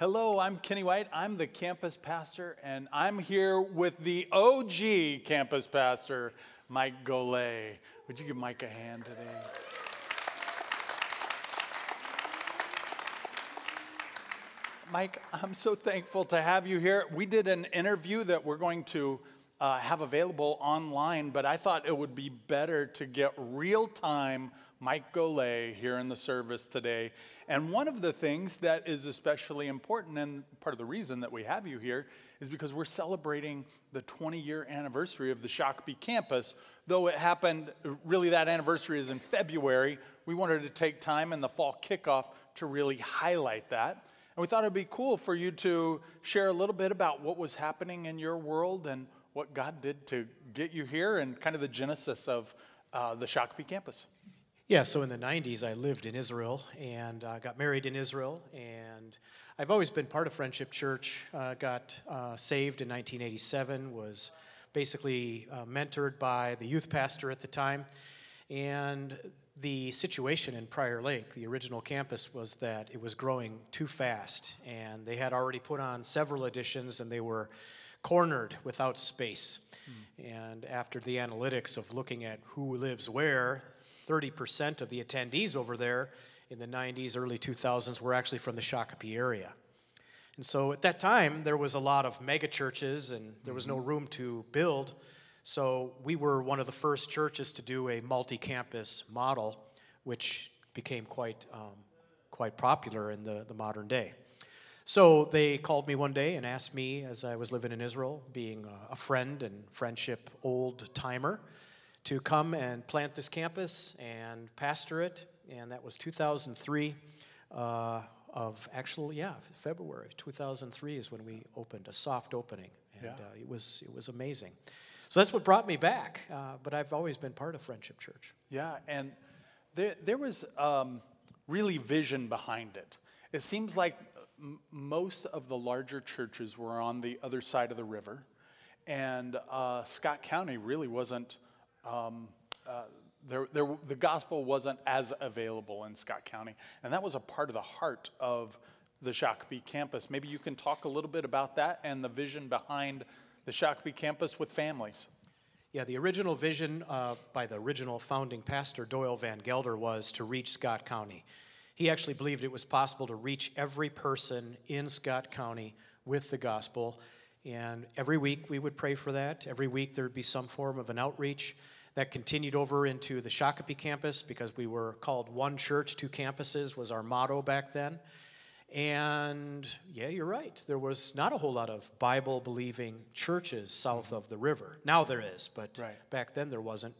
Hello, I'm Kenny White. I'm the campus pastor, and I'm here with the OG campus pastor, Mike Golay. Would you give Mike a hand today? Mike, I'm so thankful to have you here. We did an interview that we're going to uh, have available online, but I thought it would be better to get real time Mike Golay here in the service today. And one of the things that is especially important, and part of the reason that we have you here, is because we're celebrating the 20 year anniversary of the Shakopee campus. Though it happened, really, that anniversary is in February, we wanted to take time in the fall kickoff to really highlight that. And we thought it'd be cool for you to share a little bit about what was happening in your world and what God did to get you here and kind of the genesis of uh, the Shakopee campus. Yeah, so in the 90s, I lived in Israel and uh, got married in Israel. And I've always been part of Friendship Church. Uh, got uh, saved in 1987, was basically uh, mentored by the youth pastor at the time. And the situation in Prior Lake, the original campus, was that it was growing too fast, and they had already put on several additions, and they were cornered without space. Mm. And after the analytics of looking at who lives where, 30% of the attendees over there in the 90s, early 2000s were actually from the Shakopee area. And so at that time, there was a lot of mega churches, and there was no mm-hmm. room to build. So we were one of the first churches to do a multi-campus model, which became quite um, quite popular in the, the modern day. So they called me one day and asked me, as I was living in Israel, being a friend and friendship old timer, to come and plant this campus and pastor it. And that was 2003. Uh, of actually, yeah, February 2003 is when we opened a soft opening, and yeah. uh, it was it was amazing. So that's what brought me back. Uh, but I've always been part of Friendship Church. Yeah, and there, there was um, really vision behind it. It seems like m- most of the larger churches were on the other side of the river, and uh, Scott County really wasn't. Um, uh, there, there, the gospel wasn't as available in Scott County, and that was a part of the heart of the Shakopee campus. Maybe you can talk a little bit about that and the vision behind the Shakopee campus with families. Yeah, the original vision uh, by the original founding pastor, Doyle Van Gelder, was to reach Scott County. He actually believed it was possible to reach every person in Scott County with the gospel. And every week we would pray for that. Every week there would be some form of an outreach that continued over into the Shakopee campus because we were called one church, two campuses was our motto back then. And yeah, you're right. There was not a whole lot of Bible believing churches south of the river. Now there is, but right. back then there wasn't.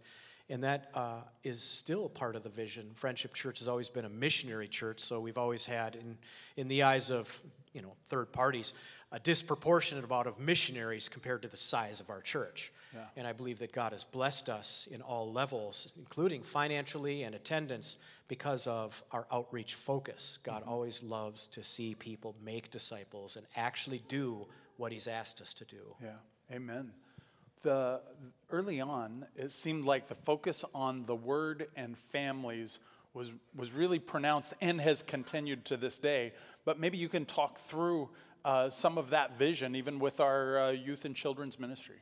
And that uh, is still part of the vision. Friendship Church has always been a missionary church, so we've always had, in, in the eyes of you know third parties, a disproportionate amount of missionaries compared to the size of our church. Yeah. And I believe that God has blessed us in all levels, including financially and attendance, because of our outreach focus. God mm-hmm. always loves to see people make disciples and actually do what He's asked us to do. Yeah, amen. The, early on, it seemed like the focus on the word and families was, was really pronounced and has continued to this day. But maybe you can talk through uh, some of that vision, even with our uh, youth and children's ministry.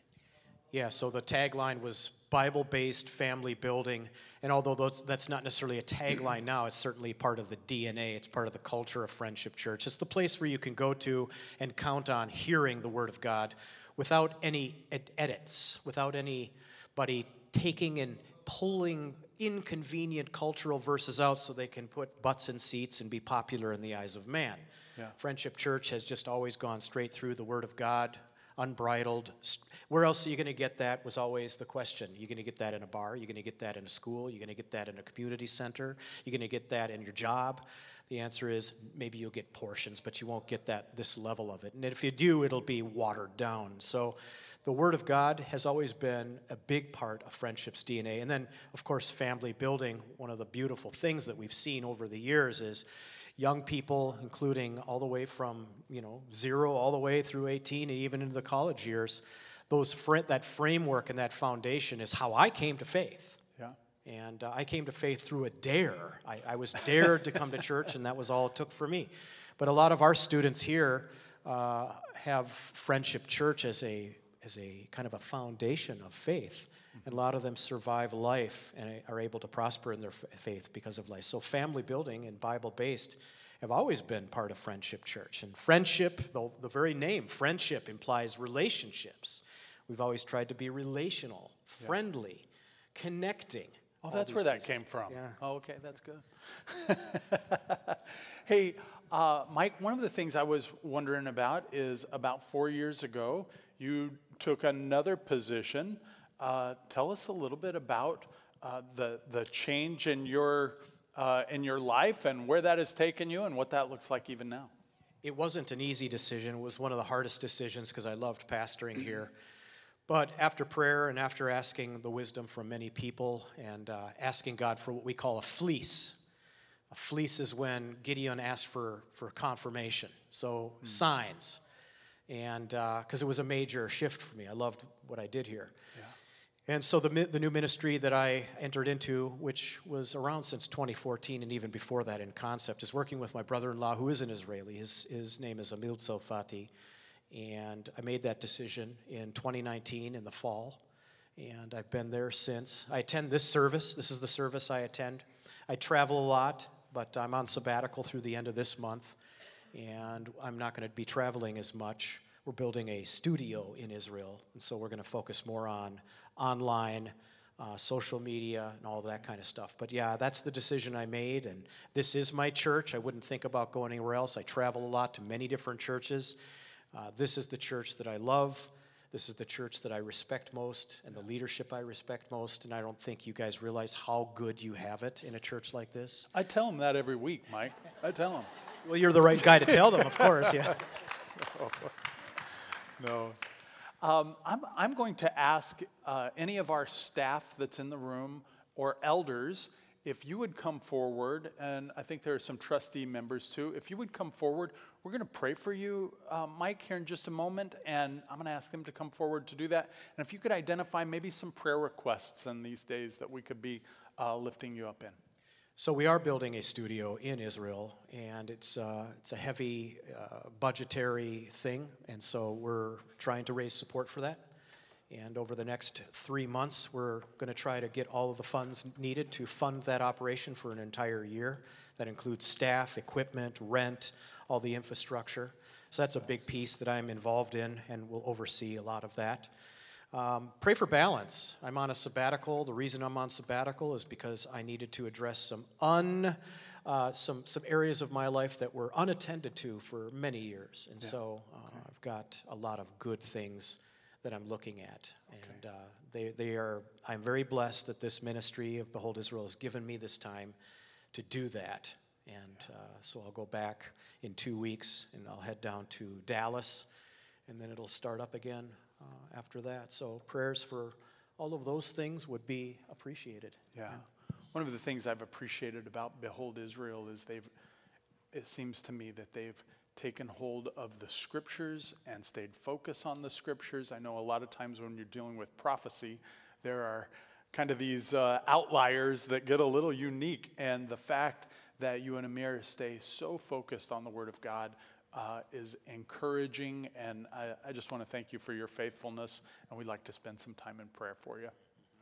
Yeah, so the tagline was Bible based family building. And although that's, that's not necessarily a tagline now, it's certainly part of the DNA. It's part of the culture of Friendship Church. It's the place where you can go to and count on hearing the Word of God without any ed- edits, without anybody taking and pulling inconvenient cultural verses out so they can put butts in seats and be popular in the eyes of man. Yeah. Friendship Church has just always gone straight through the Word of God, unbridled. Where else are you going to get that was always the question. You're going to get that in a bar, you're going to get that in a school, you're going to get that in a community center, you're going to get that in your job. The answer is maybe you'll get portions, but you won't get that this level of it. And if you do, it'll be watered down. So the Word of God has always been a big part of friendship's DNA. And then, of course, family building. One of the beautiful things that we've seen over the years is young people, including all the way from you know zero all the way through 18 and even into the college years. Those fr- that framework and that foundation is how I came to faith. Yeah. And uh, I came to faith through a dare. I, I was dared to come to church, and that was all it took for me. But a lot of our students here uh, have Friendship Church as a, as a kind of a foundation of faith. And a lot of them survive life and are able to prosper in their faith because of life. So, family building and Bible based have always been part of Friendship Church. And friendship, the, the very name, friendship, implies relationships. We've always tried to be relational, friendly, yeah. connecting. Oh, that's where that came from. Yeah. Oh, okay, that's good. hey, uh, Mike, one of the things I was wondering about is about four years ago, you took another position. Uh, tell us a little bit about uh, the, the change in your, uh, in your life and where that has taken you and what that looks like even now. It wasn't an easy decision. It was one of the hardest decisions because I loved pastoring here. But after prayer and after asking the wisdom from many people and uh, asking God for what we call a fleece, a fleece is when Gideon asked for, for confirmation, so mm. signs. And because uh, it was a major shift for me, I loved what I did here. Yeah. And so the, the new ministry that I entered into, which was around since 2014 and even before that in concept, is working with my brother in law, who is an Israeli. His, his name is Amir Tsarfati. And I made that decision in 2019 in the fall. And I've been there since. I attend this service. This is the service I attend. I travel a lot, but I'm on sabbatical through the end of this month. And I'm not going to be traveling as much. We're building a studio in Israel. And so we're going to focus more on online. Uh, social media and all that kind of stuff. But yeah, that's the decision I made, and this is my church. I wouldn't think about going anywhere else. I travel a lot to many different churches, uh, this is the church that I love. This is the church that I respect most and the leadership I respect most. And I don't think you guys realize how good you have it in a church like this. I tell them that every week, Mike. I tell them. Well, you're the right guy to tell them, of course, yeah. no. Um, I'm, I'm going to ask uh, any of our staff that's in the room or elders if you would come forward, and I think there are some trustee members too, if you would come forward, we're going to pray for you, uh, Mike, here in just a moment, and I'm going to ask them to come forward to do that. And if you could identify maybe some prayer requests in these days that we could be uh, lifting you up in. So we are building a studio in Israel, and it's uh, it's a heavy uh, budgetary thing, and so we're trying to raise support for that. And over the next three months, we're going to try to get all of the funds needed to fund that operation for an entire year. That includes staff, equipment, rent, all the infrastructure. So that's a big piece that I'm involved in and will oversee a lot of that. Um, pray for balance. I'm on a sabbatical. The reason I'm on sabbatical is because I needed to address some un. Uh, some some areas of my life that were unattended to for many years, and yeah. so uh, okay. I've got a lot of good things that I'm looking at. Okay. And uh, they, they are, I'm very blessed that this ministry of Behold Israel has given me this time to do that. And uh, so I'll go back in two weeks and I'll head down to Dallas and then it'll start up again after that. So prayers for all of those things would be appreciated. Yeah. yeah. One of the things I've appreciated about Behold Israel is they've, it seems to me that they've taken hold of the scriptures and stayed focused on the scriptures. I know a lot of times when you're dealing with prophecy, there are kind of these uh, outliers that get a little unique. And the fact that you and Amir stay so focused on the Word of God uh, is encouraging. And I, I just want to thank you for your faithfulness. And we'd like to spend some time in prayer for you.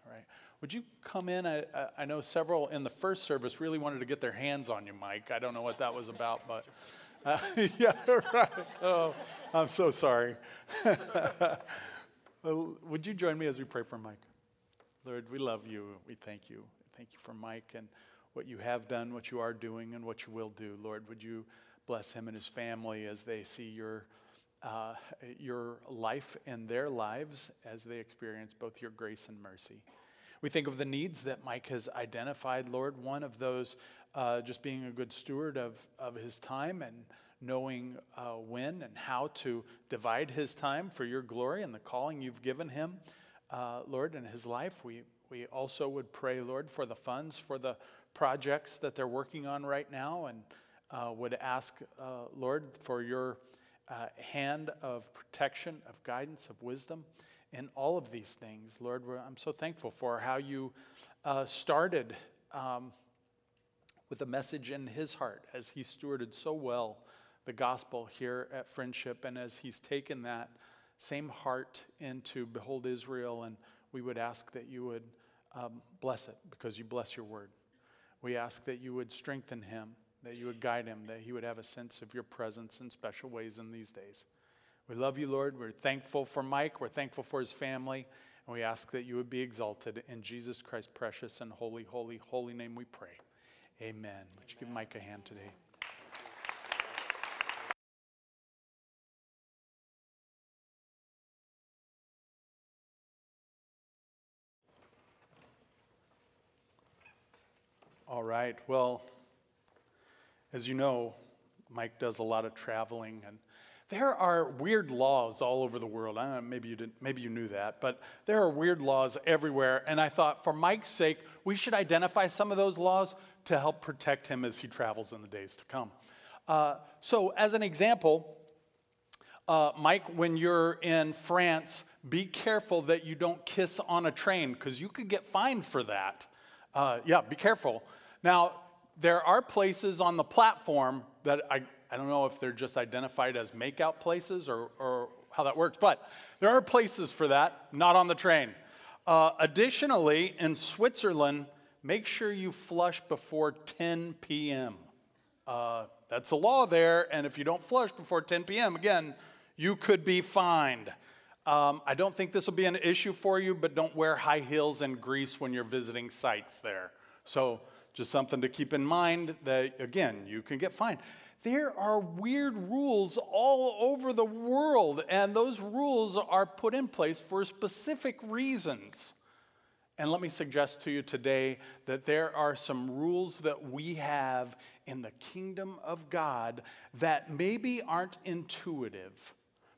All right. Would you come in? I, I know several in the first service really wanted to get their hands on you, Mike. I don't know what that was about, but. Uh, yeah, right. Oh, I'm so sorry. would you join me as we pray for Mike? Lord, we love you. We thank you. Thank you for Mike and what you have done, what you are doing, and what you will do. Lord, would you bless him and his family as they see your, uh, your life and their lives as they experience both your grace and mercy. We think of the needs that Mike has identified, Lord. One of those uh, just being a good steward of, of his time and knowing uh, when and how to divide his time for your glory and the calling you've given him, uh, Lord, in his life. We, we also would pray, Lord, for the funds for the projects that they're working on right now and uh, would ask, uh, Lord, for your uh, hand of protection, of guidance, of wisdom in all of these things. Lord, I'm so thankful for how you started. Um, with a message in his heart as he stewarded so well the gospel here at Friendship. And as he's taken that same heart into Behold Israel, and we would ask that you would um, bless it because you bless your word. We ask that you would strengthen him, that you would guide him, that he would have a sense of your presence in special ways in these days. We love you, Lord. We're thankful for Mike. We're thankful for his family. And we ask that you would be exalted in Jesus Christ's precious and holy, holy, holy name we pray. Amen. Would you give Mike a hand today? All right. Well, as you know, Mike does a lot of traveling, and there are weird laws all over the world. Know, maybe you didn't, maybe you knew that, but there are weird laws everywhere. And I thought, for Mike's sake, we should identify some of those laws to help protect him as he travels in the days to come. Uh, so, as an example, uh, Mike, when you're in France, be careful that you don't kiss on a train because you could get fined for that. Uh, yeah, be careful. Now, there are places on the platform that I, I don't know if they're just identified as makeout places or, or how that works, but there are places for that, not on the train. Uh, additionally, in Switzerland, make sure you flush before 10 p.m. Uh, that's a law there, and if you don't flush before 10 p.m., again, you could be fined. Um, I don't think this will be an issue for you, but don't wear high heels in Greece when you're visiting sites there. So, just something to keep in mind that, again, you can get fined. There are weird rules all over the world, and those rules are put in place for specific reasons. And let me suggest to you today that there are some rules that we have in the kingdom of God that maybe aren't intuitive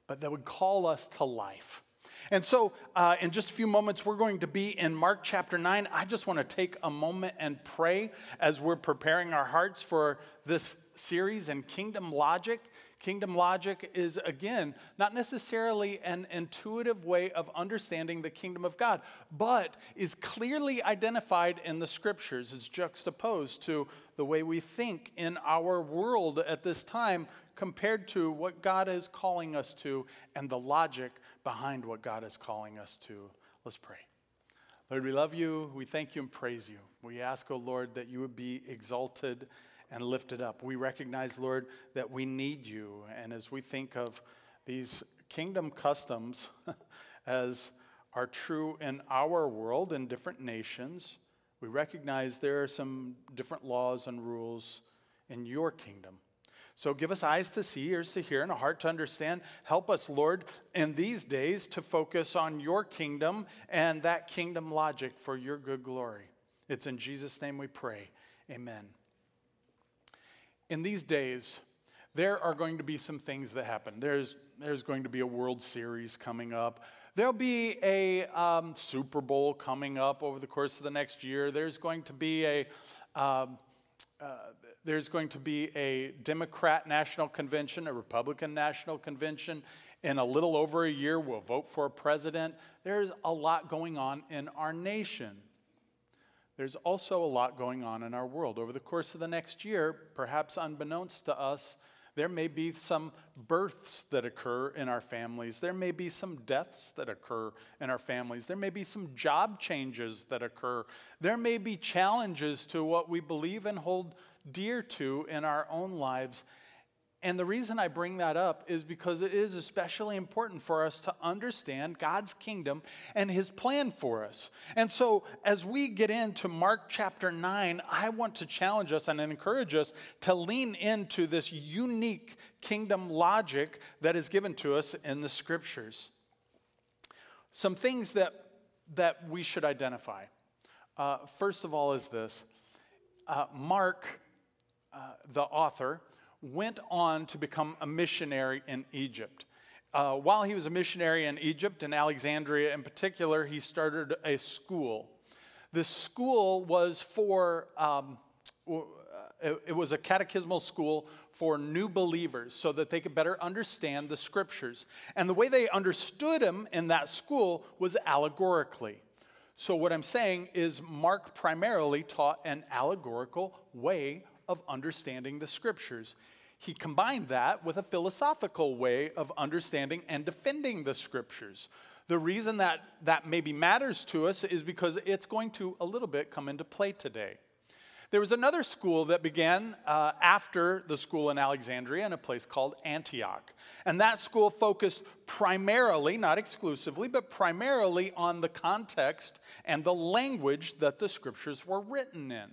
but that would call us to life. And so, uh, in just a few moments, we're going to be in Mark chapter 9. I just want to take a moment and pray as we're preparing our hearts for this series and Kingdom Logic. Kingdom logic is, again, not necessarily an intuitive way of understanding the kingdom of God, but is clearly identified in the scriptures. It's juxtaposed to the way we think in our world at this time compared to what God is calling us to and the logic behind what God is calling us to. Let's pray. Lord, we love you. We thank you and praise you. We ask, O oh Lord, that you would be exalted and lifted up. We recognize, Lord, that we need you. And as we think of these kingdom customs as are true in our world in different nations, we recognize there are some different laws and rules in your kingdom. So give us eyes to see, ears to hear, and a heart to understand. Help us, Lord, in these days to focus on your kingdom and that kingdom logic for your good glory. It's in Jesus' name we pray. Amen. In these days, there are going to be some things that happen. There's, there's going to be a World Series coming up. There'll be a um, Super Bowl coming up over the course of the next year. There's going to be a um, uh, there's going to be a Democrat National Convention, a Republican National Convention. In a little over a year, we'll vote for a president. There's a lot going on in our nation. There's also a lot going on in our world. Over the course of the next year, perhaps unbeknownst to us, there may be some births that occur in our families. There may be some deaths that occur in our families. There may be some job changes that occur. There may be challenges to what we believe and hold dear to in our own lives. And the reason I bring that up is because it is especially important for us to understand God's kingdom and his plan for us. And so, as we get into Mark chapter 9, I want to challenge us and encourage us to lean into this unique kingdom logic that is given to us in the scriptures. Some things that, that we should identify. Uh, first of all, is this uh, Mark, uh, the author, went on to become a missionary in Egypt. Uh, while he was a missionary in Egypt, in Alexandria in particular, he started a school. The school was for, um, it, it was a catechismal school for new believers so that they could better understand the scriptures. And the way they understood them in that school was allegorically. So, what I'm saying is, Mark primarily taught an allegorical way of understanding the scriptures. he combined that with a philosophical way of understanding and defending the scriptures. The reason that that maybe matters to us is because it's going to a little bit come into play today. There was another school that began uh, after the school in Alexandria in a place called Antioch. And that school focused primarily, not exclusively, but primarily on the context and the language that the scriptures were written in.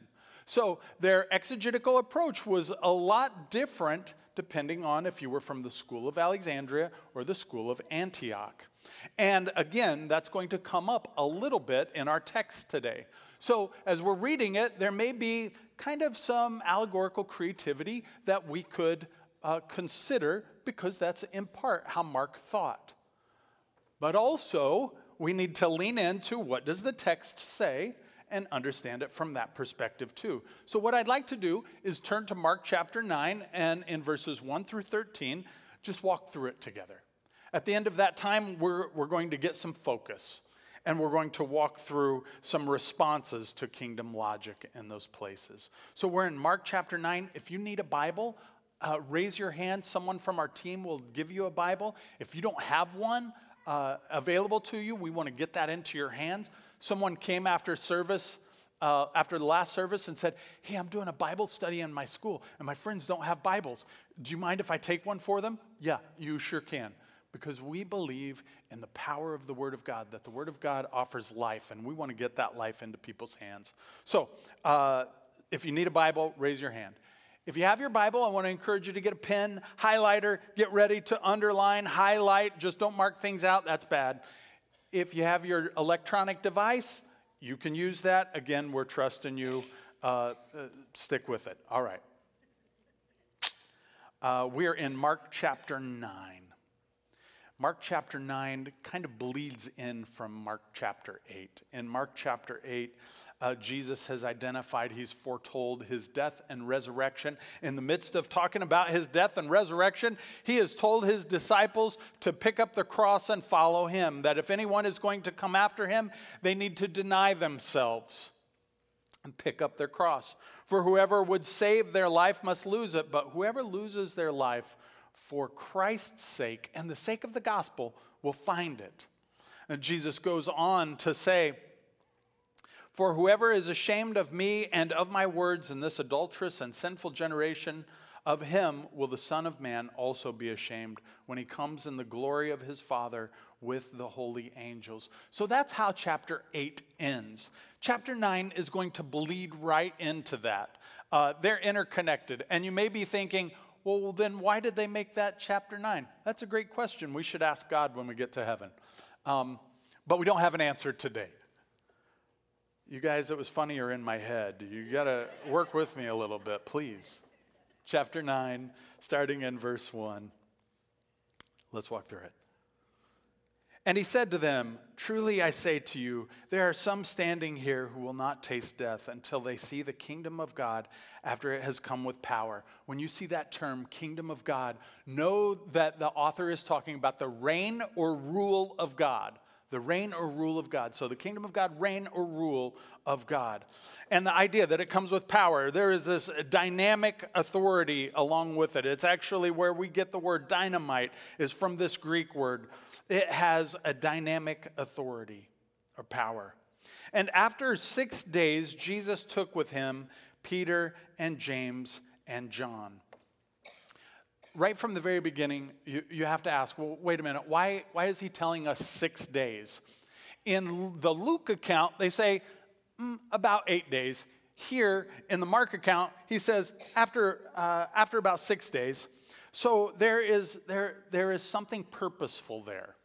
So their exegetical approach was a lot different depending on if you were from the school of Alexandria or the school of Antioch. And again, that's going to come up a little bit in our text today. So, as we're reading it, there may be kind of some allegorical creativity that we could uh, consider because that's in part how Mark thought. But also, we need to lean into what does the text say and understand it from that perspective too. So, what I'd like to do is turn to Mark chapter 9 and in verses 1 through 13, just walk through it together. At the end of that time, we're, we're going to get some focus and we're going to walk through some responses to kingdom logic in those places. So, we're in Mark chapter 9. If you need a Bible, uh, raise your hand. Someone from our team will give you a Bible. If you don't have one uh, available to you, we want to get that into your hands. Someone came after service, uh, after the last service, and said, Hey, I'm doing a Bible study in my school, and my friends don't have Bibles. Do you mind if I take one for them? Yeah, you sure can. Because we believe in the power of the Word of God, that the Word of God offers life, and we want to get that life into people's hands. So, uh, if you need a Bible, raise your hand. If you have your Bible, I want to encourage you to get a pen, highlighter, get ready to underline, highlight. Just don't mark things out, that's bad. If you have your electronic device, you can use that. Again, we're trusting you. Uh, uh, stick with it. All right. Uh, we're in Mark chapter 9. Mark chapter 9 kind of bleeds in from Mark chapter 8. In Mark chapter 8, uh, Jesus has identified, he's foretold his death and resurrection. In the midst of talking about his death and resurrection, he has told his disciples to pick up the cross and follow him. That if anyone is going to come after him, they need to deny themselves and pick up their cross. For whoever would save their life must lose it, but whoever loses their life for Christ's sake and the sake of the gospel will find it. And Jesus goes on to say, for whoever is ashamed of me and of my words in this adulterous and sinful generation, of him will the Son of Man also be ashamed when he comes in the glory of his Father with the holy angels. So that's how chapter 8 ends. Chapter 9 is going to bleed right into that. Uh, they're interconnected. And you may be thinking, well, then why did they make that chapter 9? That's a great question. We should ask God when we get to heaven. Um, but we don't have an answer today. You guys, it was funnier in my head. You got to work with me a little bit, please. Chapter 9, starting in verse 1. Let's walk through it. And he said to them, Truly I say to you, there are some standing here who will not taste death until they see the kingdom of God after it has come with power. When you see that term, kingdom of God, know that the author is talking about the reign or rule of God the reign or rule of God. So the kingdom of God, reign or rule of God. And the idea that it comes with power, there is this dynamic authority along with it. It's actually where we get the word dynamite, is from this Greek word. It has a dynamic authority or power. And after six days, Jesus took with him Peter and James and John right from the very beginning, you, you have to ask, well, wait a minute, why, why is he telling us six days? In the Luke account, they say mm, about eight days. Here in the Mark account, he says after, uh, after about six days. So there is, there, there is something purposeful there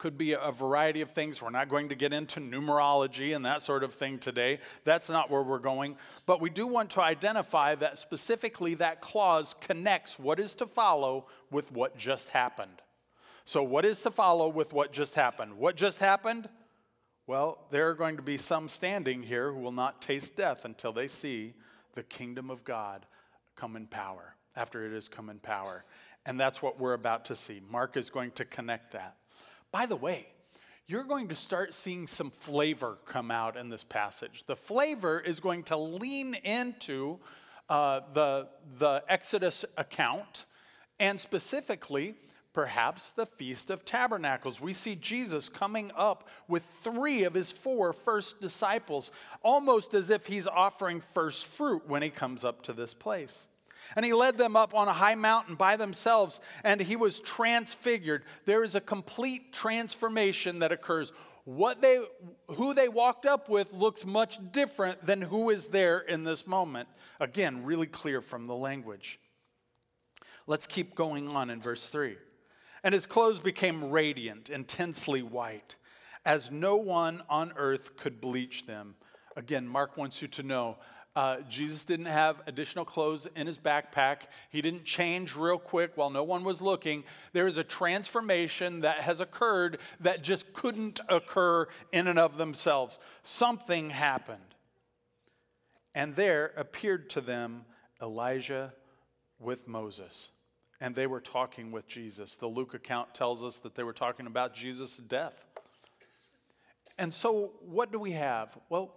could be a variety of things. We're not going to get into numerology and that sort of thing today. That's not where we're going. But we do want to identify that specifically that clause connects what is to follow with what just happened. So, what is to follow with what just happened? What just happened? Well, there are going to be some standing here who will not taste death until they see the kingdom of God come in power, after it has come in power. And that's what we're about to see. Mark is going to connect that. By the way, you're going to start seeing some flavor come out in this passage. The flavor is going to lean into uh, the, the Exodus account, and specifically, perhaps the Feast of Tabernacles. We see Jesus coming up with three of his four first disciples, almost as if he's offering first fruit when he comes up to this place. And he led them up on a high mountain by themselves, and he was transfigured. There is a complete transformation that occurs. What they, who they walked up with looks much different than who is there in this moment. Again, really clear from the language. Let's keep going on in verse 3. And his clothes became radiant, intensely white, as no one on earth could bleach them. Again, Mark wants you to know uh, Jesus didn't have additional clothes in his backpack. He didn't change real quick while no one was looking. There is a transformation that has occurred that just couldn't occur in and of themselves. Something happened. And there appeared to them Elijah with Moses. And they were talking with Jesus. The Luke account tells us that they were talking about Jesus' death. And so, what do we have? Well,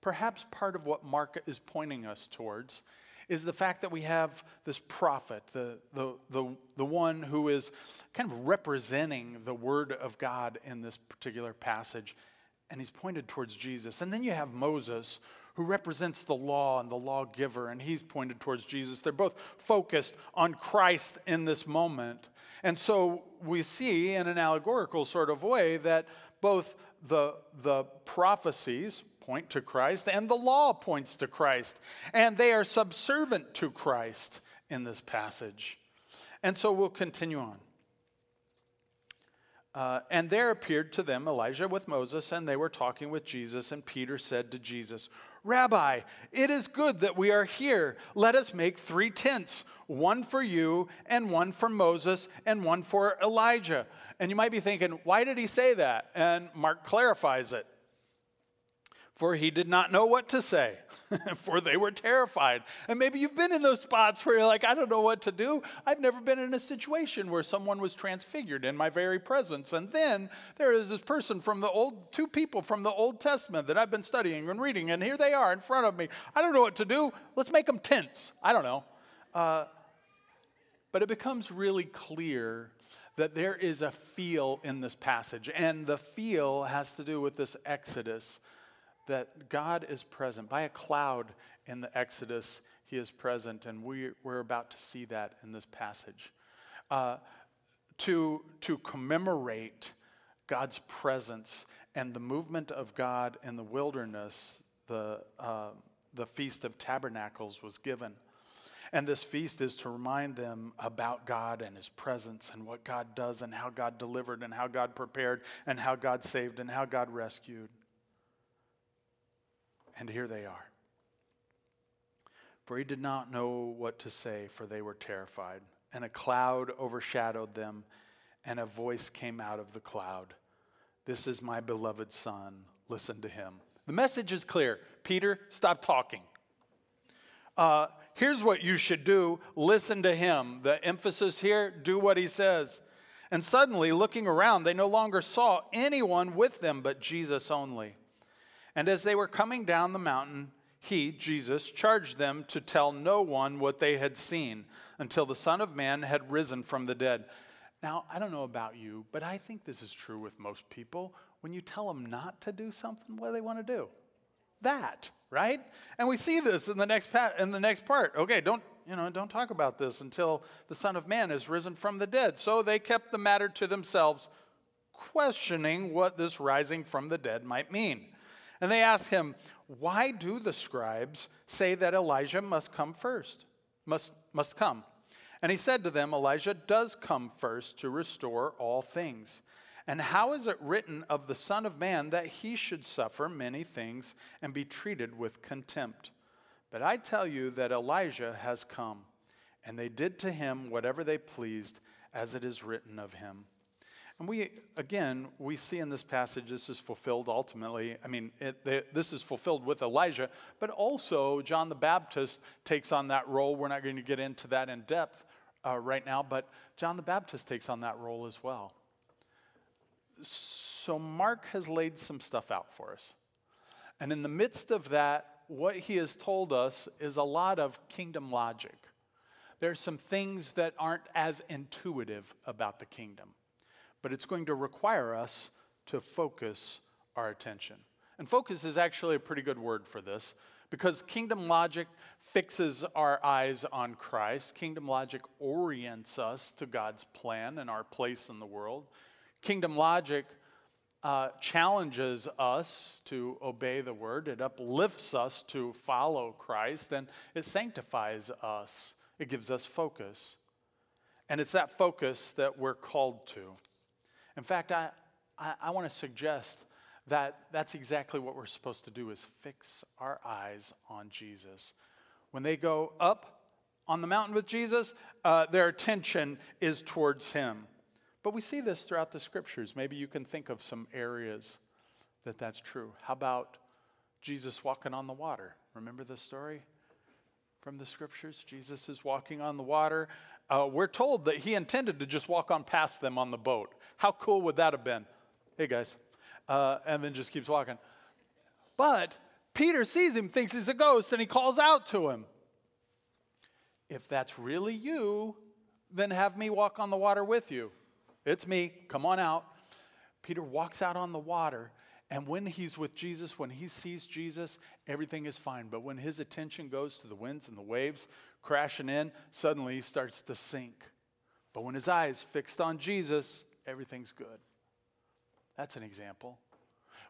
Perhaps part of what Mark is pointing us towards is the fact that we have this prophet, the, the, the, the one who is kind of representing the word of God in this particular passage, and he's pointed towards Jesus. And then you have Moses, who represents the law and the lawgiver, and he's pointed towards Jesus. They're both focused on Christ in this moment. And so we see in an allegorical sort of way that both the, the prophecies, point to Christ, and the law points to Christ. And they are subservient to Christ in this passage. And so we'll continue on. Uh, and there appeared to them Elijah with Moses, and they were talking with Jesus. And Peter said to Jesus, Rabbi, it is good that we are here. Let us make three tents one for you, and one for Moses, and one for Elijah. And you might be thinking, why did he say that? And Mark clarifies it for he did not know what to say, for they were terrified. And maybe you've been in those spots where you're like, I don't know what to do. I've never been in a situation where someone was transfigured in my very presence. And then there is this person from the old, two people from the Old Testament that I've been studying and reading, and here they are in front of me. I don't know what to do. Let's make them tents. I don't know. Uh, but it becomes really clear that there is a feel in this passage, and the feel has to do with this Exodus that God is present. By a cloud in the Exodus, he is present, and we, we're about to see that in this passage. Uh, to, to commemorate God's presence and the movement of God in the wilderness, the, uh, the Feast of Tabernacles was given. And this feast is to remind them about God and His presence and what God does and how God delivered and how God prepared and how God saved and how God rescued. And here they are. For he did not know what to say, for they were terrified. And a cloud overshadowed them, and a voice came out of the cloud This is my beloved Son. Listen to him. The message is clear Peter, stop talking. Uh, here's what you should do listen to him. The emphasis here do what he says. And suddenly, looking around, they no longer saw anyone with them but Jesus only. And as they were coming down the mountain, he, Jesus, charged them to tell no one what they had seen until the Son of Man had risen from the dead. Now, I don't know about you, but I think this is true with most people. When you tell them not to do something, what do they want to do? That, right? And we see this in the next pa- in the next part. Okay, don't you know? Don't talk about this until the Son of Man is risen from the dead. So they kept the matter to themselves, questioning what this rising from the dead might mean. And they asked him, Why do the scribes say that Elijah must come first? Must, must come. And he said to them, Elijah does come first to restore all things. And how is it written of the Son of Man that he should suffer many things and be treated with contempt? But I tell you that Elijah has come, and they did to him whatever they pleased, as it is written of him. And we, again, we see in this passage this is fulfilled ultimately. I mean, it, this is fulfilled with Elijah, but also John the Baptist takes on that role. We're not going to get into that in depth uh, right now, but John the Baptist takes on that role as well. So Mark has laid some stuff out for us. And in the midst of that, what he has told us is a lot of kingdom logic. There are some things that aren't as intuitive about the kingdom, but it's going to require us to focus our attention. And focus is actually a pretty good word for this because kingdom logic fixes our eyes on Christ. Kingdom logic orients us to God's plan and our place in the world. Kingdom logic uh, challenges us to obey the word, it uplifts us to follow Christ, and it sanctifies us. It gives us focus. And it's that focus that we're called to. In fact, I, I, I want to suggest that that's exactly what we're supposed to do is fix our eyes on Jesus. When they go up on the mountain with Jesus, uh, their attention is towards him. But we see this throughout the scriptures. Maybe you can think of some areas that that's true. How about Jesus walking on the water? Remember the story from the scriptures? Jesus is walking on the water. Uh, we're told that he intended to just walk on past them on the boat. How cool would that have been? Hey, guys. Uh, and then just keeps walking. But Peter sees him, thinks he's a ghost, and he calls out to him. If that's really you, then have me walk on the water with you. It's me. Come on out. Peter walks out on the water, and when he's with Jesus, when he sees Jesus, everything is fine. But when his attention goes to the winds and the waves crashing in, suddenly he starts to sink. But when his eyes fixed on Jesus, everything's good. That's an example.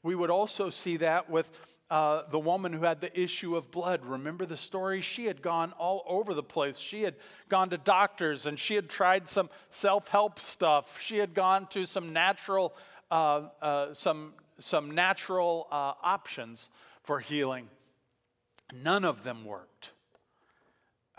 We would also see that with uh, the woman who had the issue of blood. Remember the story? She had gone all over the place. She had gone to doctors and she had tried some self help stuff. She had gone to some natural, uh, uh, some, some natural uh, options for healing. None of them worked.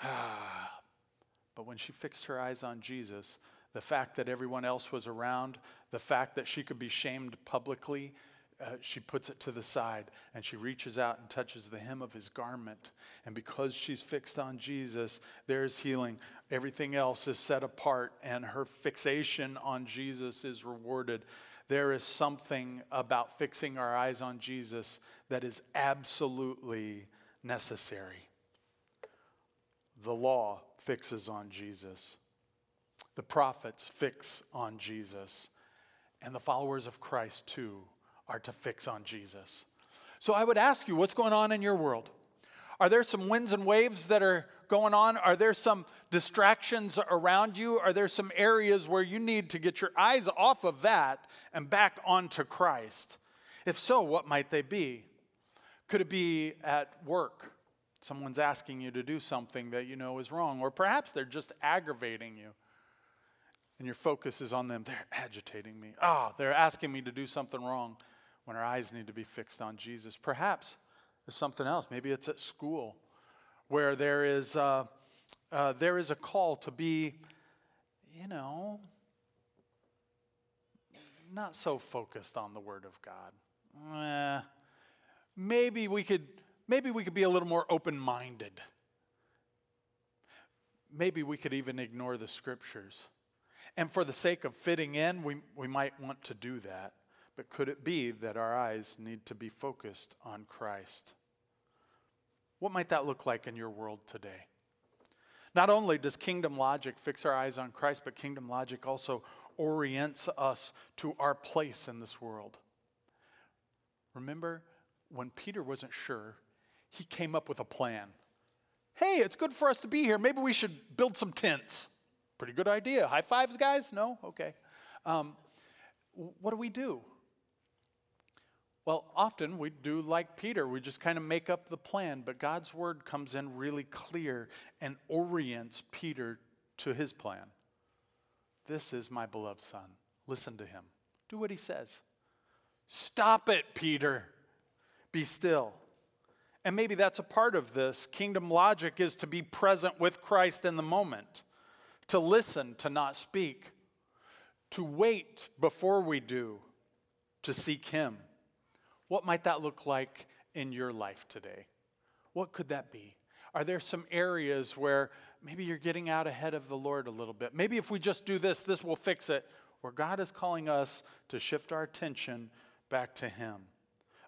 but when she fixed her eyes on Jesus, the fact that everyone else was around, the fact that she could be shamed publicly, uh, she puts it to the side and she reaches out and touches the hem of his garment. And because she's fixed on Jesus, there's healing. Everything else is set apart, and her fixation on Jesus is rewarded. There is something about fixing our eyes on Jesus that is absolutely necessary. The law fixes on Jesus, the prophets fix on Jesus, and the followers of Christ too are to fix on Jesus. So I would ask you, what's going on in your world? Are there some winds and waves that are going on? Are there some distractions around you? Are there some areas where you need to get your eyes off of that and back onto Christ? If so, what might they be? Could it be at work? Someone's asking you to do something that you know is wrong, or perhaps they're just aggravating you and your focus is on them. They're agitating me. Ah, oh, they're asking me to do something wrong when our eyes need to be fixed on Jesus. Perhaps it's something else. Maybe it's at school where there is, uh, uh, there is a call to be, you know, not so focused on the Word of God. Eh, maybe we could maybe we could be a little more open-minded. Maybe we could even ignore the scriptures. And for the sake of fitting in, we, we might want to do that. But could it be that our eyes need to be focused on Christ? What might that look like in your world today? Not only does kingdom logic fix our eyes on Christ, but kingdom logic also orients us to our place in this world. Remember when Peter wasn't sure, he came up with a plan. Hey, it's good for us to be here. Maybe we should build some tents. Pretty good idea. High fives, guys? No? Okay. Um, what do we do? Well, often we do like Peter, we just kind of make up the plan, but God's word comes in really clear and orients Peter to his plan. This is my beloved son. Listen to him. Do what he says. Stop it, Peter. Be still. And maybe that's a part of this. Kingdom logic is to be present with Christ in the moment, to listen, to not speak, to wait before we do, to seek him. What might that look like in your life today? What could that be? Are there some areas where maybe you're getting out ahead of the Lord a little bit? Maybe if we just do this, this will fix it. Where God is calling us to shift our attention back to Him,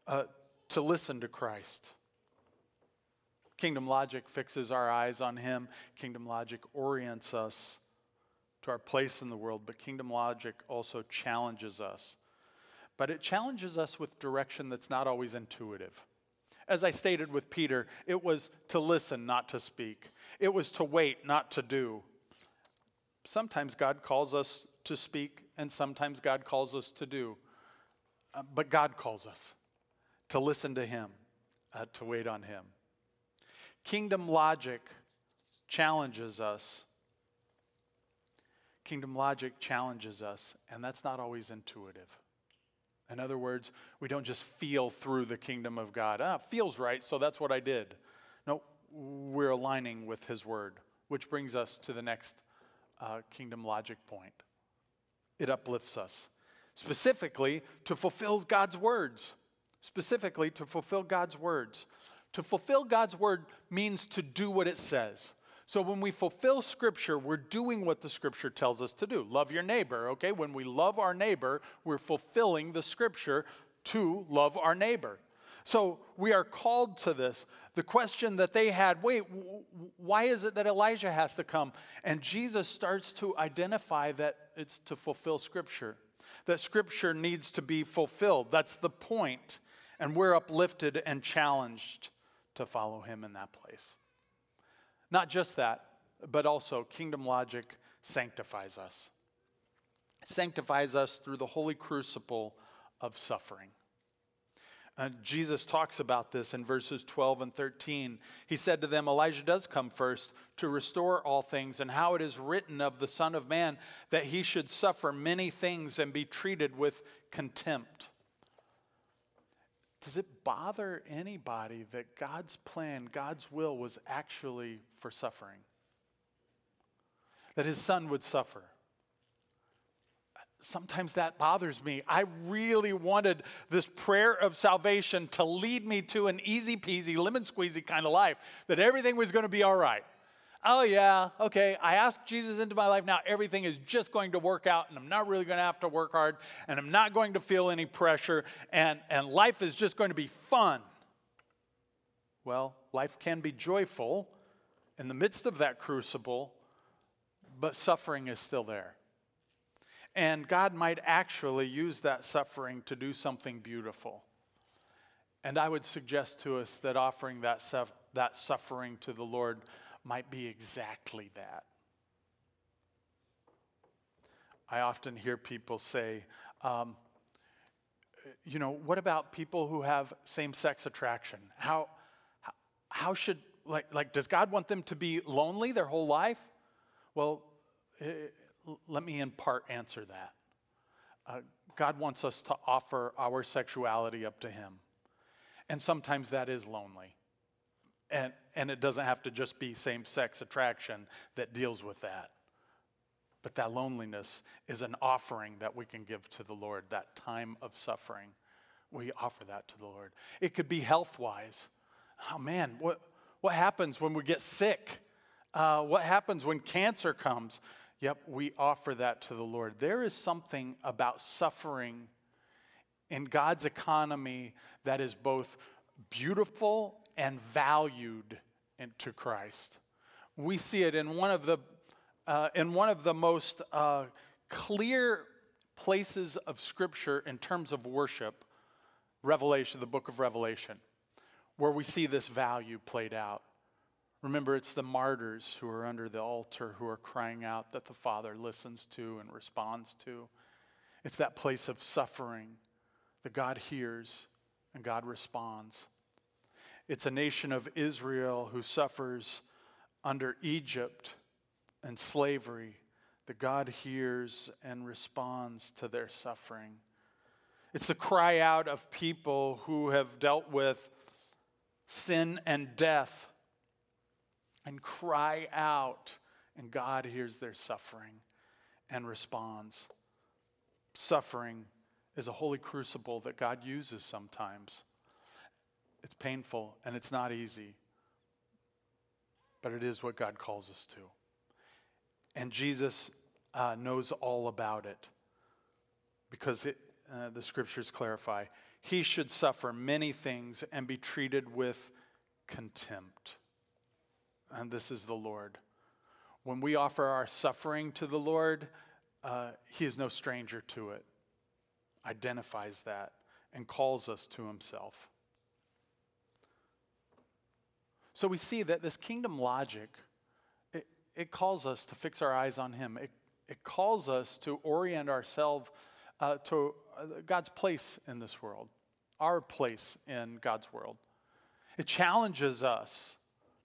uh, to listen to Christ. Kingdom logic fixes our eyes on Him, kingdom logic orients us to our place in the world, but kingdom logic also challenges us. But it challenges us with direction that's not always intuitive. As I stated with Peter, it was to listen, not to speak. It was to wait, not to do. Sometimes God calls us to speak, and sometimes God calls us to do. Uh, but God calls us to listen to Him, uh, to wait on Him. Kingdom logic challenges us. Kingdom logic challenges us, and that's not always intuitive. In other words, we don't just feel through the kingdom of God. Ah, feels right, so that's what I did. No, we're aligning with His word, which brings us to the next uh, kingdom logic point. It uplifts us, specifically to fulfill God's words. Specifically, to fulfill God's words. To fulfill God's word means to do what it says. So when we fulfill Scripture, we're doing what the Scripture tells us to do. Love your neighbor, okay? When we love our neighbor, we're fulfilling the Scripture to love our neighbor. So we are called to this. The question that they had wait, why is it that Elijah has to come? And Jesus starts to identify that it's to fulfill Scripture, that Scripture needs to be fulfilled. That's the point. And we're uplifted and challenged to follow him in that place. Not just that, but also kingdom logic sanctifies us. Sanctifies us through the holy crucible of suffering. And Jesus talks about this in verses 12 and 13. He said to them, Elijah does come first to restore all things, and how it is written of the Son of Man that he should suffer many things and be treated with contempt. Does it bother anybody that God's plan, God's will was actually for suffering? That his son would suffer? Sometimes that bothers me. I really wanted this prayer of salvation to lead me to an easy peasy, lemon squeezy kind of life, that everything was going to be all right oh, yeah, okay, I asked Jesus into my life. Now everything is just going to work out, and I'm not really going to have to work hard, and I'm not going to feel any pressure, and, and life is just going to be fun. Well, life can be joyful in the midst of that crucible, but suffering is still there. And God might actually use that suffering to do something beautiful. And I would suggest to us that offering that, that suffering to the Lord might be exactly that. I often hear people say, um, you know, what about people who have same sex attraction? How, how should, like, like, does God want them to be lonely their whole life? Well, uh, let me in part answer that. Uh, God wants us to offer our sexuality up to Him. And sometimes that is lonely. And, and it doesn't have to just be same sex attraction that deals with that. But that loneliness is an offering that we can give to the Lord, that time of suffering. We offer that to the Lord. It could be health wise. Oh man, what, what happens when we get sick? Uh, what happens when cancer comes? Yep, we offer that to the Lord. There is something about suffering in God's economy that is both beautiful and valued into Christ. We see it in one of the, uh, in one of the most uh, clear places of Scripture in terms of worship, Revelation, the book of Revelation, where we see this value played out. Remember, it's the martyrs who are under the altar who are crying out that the Father listens to and responds to. It's that place of suffering that God hears and God responds. It's a nation of Israel who suffers under Egypt and slavery that God hears and responds to their suffering. It's the cry out of people who have dealt with sin and death and cry out, and God hears their suffering and responds. Suffering is a holy crucible that God uses sometimes it's painful and it's not easy, but it is what God calls us to. And Jesus uh, knows all about it because it, uh, the scriptures clarify. He should suffer many things and be treated with contempt. and this is the Lord. When we offer our suffering to the Lord, uh, He is no stranger to it, identifies that, and calls us to Himself. So we see that this kingdom logic, it, it calls us to fix our eyes on Him. It, it calls us to orient ourselves uh, to uh, God's place in this world, our place in God's world. It challenges us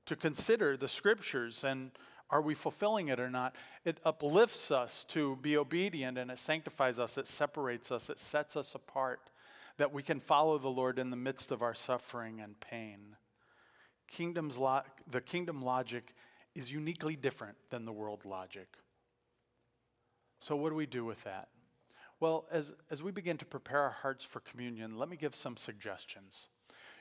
to consider the scriptures and are we fulfilling it or not? It uplifts us to be obedient and it sanctifies us, it separates us, it sets us apart, that we can follow the Lord in the midst of our suffering and pain. Kingdom's lo- the kingdom logic is uniquely different than the world logic. So, what do we do with that? Well, as, as we begin to prepare our hearts for communion, let me give some suggestions.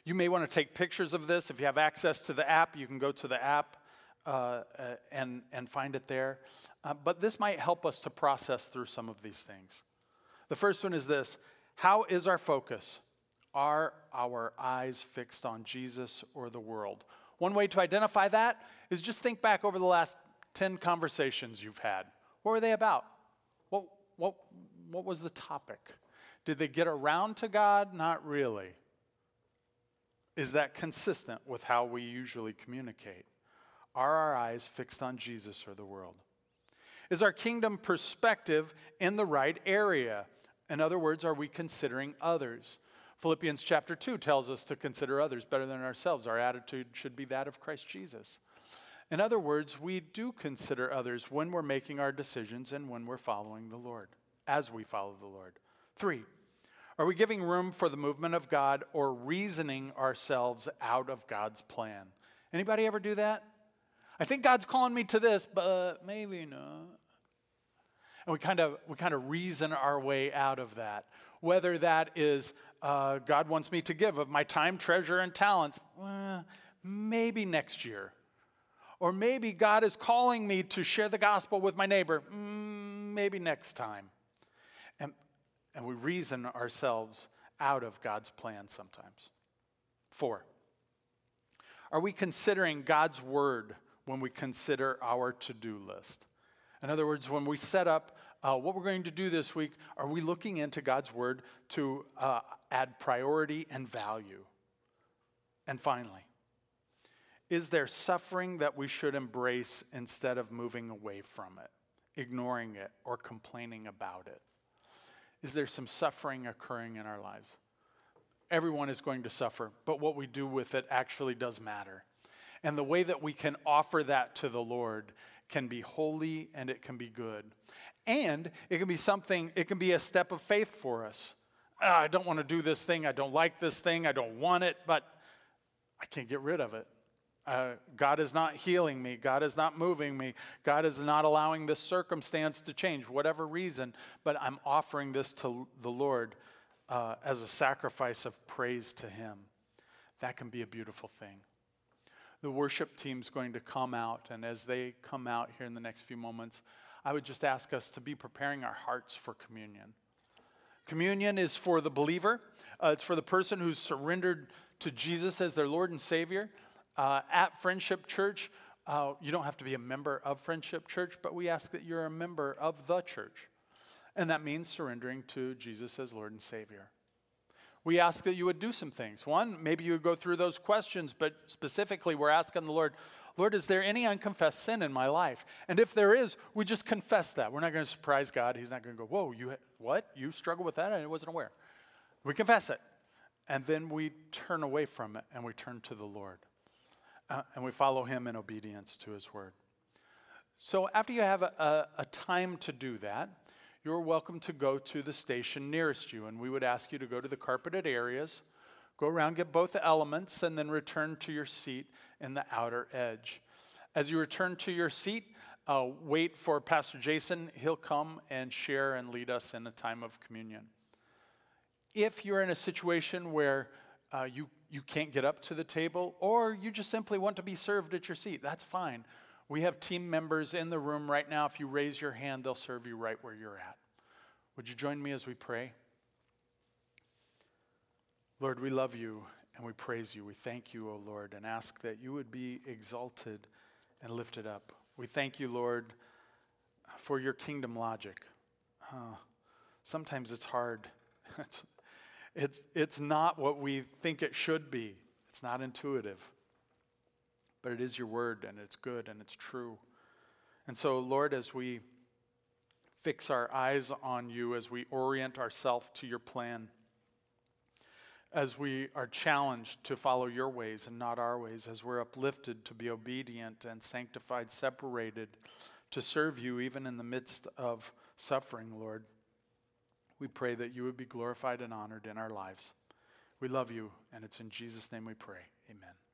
You may want to take pictures of this. If you have access to the app, you can go to the app uh, uh, and, and find it there. Uh, but this might help us to process through some of these things. The first one is this How is our focus? Are our eyes fixed on Jesus or the world? One way to identify that is just think back over the last 10 conversations you've had. What were they about? What, what, what was the topic? Did they get around to God? Not really. Is that consistent with how we usually communicate? Are our eyes fixed on Jesus or the world? Is our kingdom perspective in the right area? In other words, are we considering others? Philippians chapter 2 tells us to consider others better than ourselves. Our attitude should be that of Christ Jesus. In other words, we do consider others when we're making our decisions and when we're following the Lord, as we follow the Lord. Three, are we giving room for the movement of God or reasoning ourselves out of God's plan? Anybody ever do that? I think God's calling me to this, but maybe not. And we kind of we kind of reason our way out of that. Whether that is uh, God wants me to give of my time, treasure, and talents, well, maybe next year. Or maybe God is calling me to share the gospel with my neighbor, mm, maybe next time and we reason ourselves out of God's plan sometimes. Four, are we considering God's word when we consider our to do list? In other words, when we set up uh, what we're going to do this week, are we looking into God's word to uh, add priority and value? And finally, is there suffering that we should embrace instead of moving away from it, ignoring it, or complaining about it? is there some suffering occurring in our lives. Everyone is going to suffer, but what we do with it actually does matter. And the way that we can offer that to the Lord can be holy and it can be good. And it can be something, it can be a step of faith for us. Ah, I don't want to do this thing. I don't like this thing. I don't want it, but I can't get rid of it. Uh, God is not healing me. God is not moving me. God is not allowing this circumstance to change, whatever reason, but I'm offering this to the Lord uh, as a sacrifice of praise to Him. That can be a beautiful thing. The worship team's going to come out, and as they come out here in the next few moments, I would just ask us to be preparing our hearts for communion. Communion is for the believer, uh, it's for the person who's surrendered to Jesus as their Lord and Savior. Uh, at Friendship Church, uh, you don't have to be a member of Friendship Church, but we ask that you're a member of the church. And that means surrendering to Jesus as Lord and Savior. We ask that you would do some things. One, maybe you would go through those questions, but specifically, we're asking the Lord, Lord, is there any unconfessed sin in my life? And if there is, we just confess that. We're not going to surprise God. He's not going to go, Whoa, you what? You struggle with that? I wasn't aware. We confess it. And then we turn away from it and we turn to the Lord uh, and we follow him in obedience to his word. So, after you have a, a, a, time to do that, you're welcome to go to the station nearest you. And we would ask you to go to the carpeted areas, go around, get both elements, and then return to your seat in the outer edge. As you return to your seat, uh, wait for Pastor Jason. He'll come and share and lead us in a time of communion. If you're in a situation where uh, you you can't get up to the table, or you just simply want to be served at your seat. That's fine. We have team members in the room right now. If you raise your hand, they'll serve you right where you're at. Would you join me as we pray? Lord, we love you and we praise you. We thank you, O Lord, and ask that you would be exalted and lifted up. We thank you, Lord, for your kingdom logic. Uh, sometimes it's hard. It's, it's, it's not what we think it should be, it's not intuitive. But it is your word, and it's good, and it's true. And so, Lord, as we fix our eyes on you, as we orient ourselves to your plan, as we are challenged to follow your ways and not our ways, as we're uplifted to be obedient and sanctified, separated to serve you even in the midst of suffering, Lord. We pray that you would be glorified and honored in our lives. We love you, and it's in Jesus' name we pray. Amen.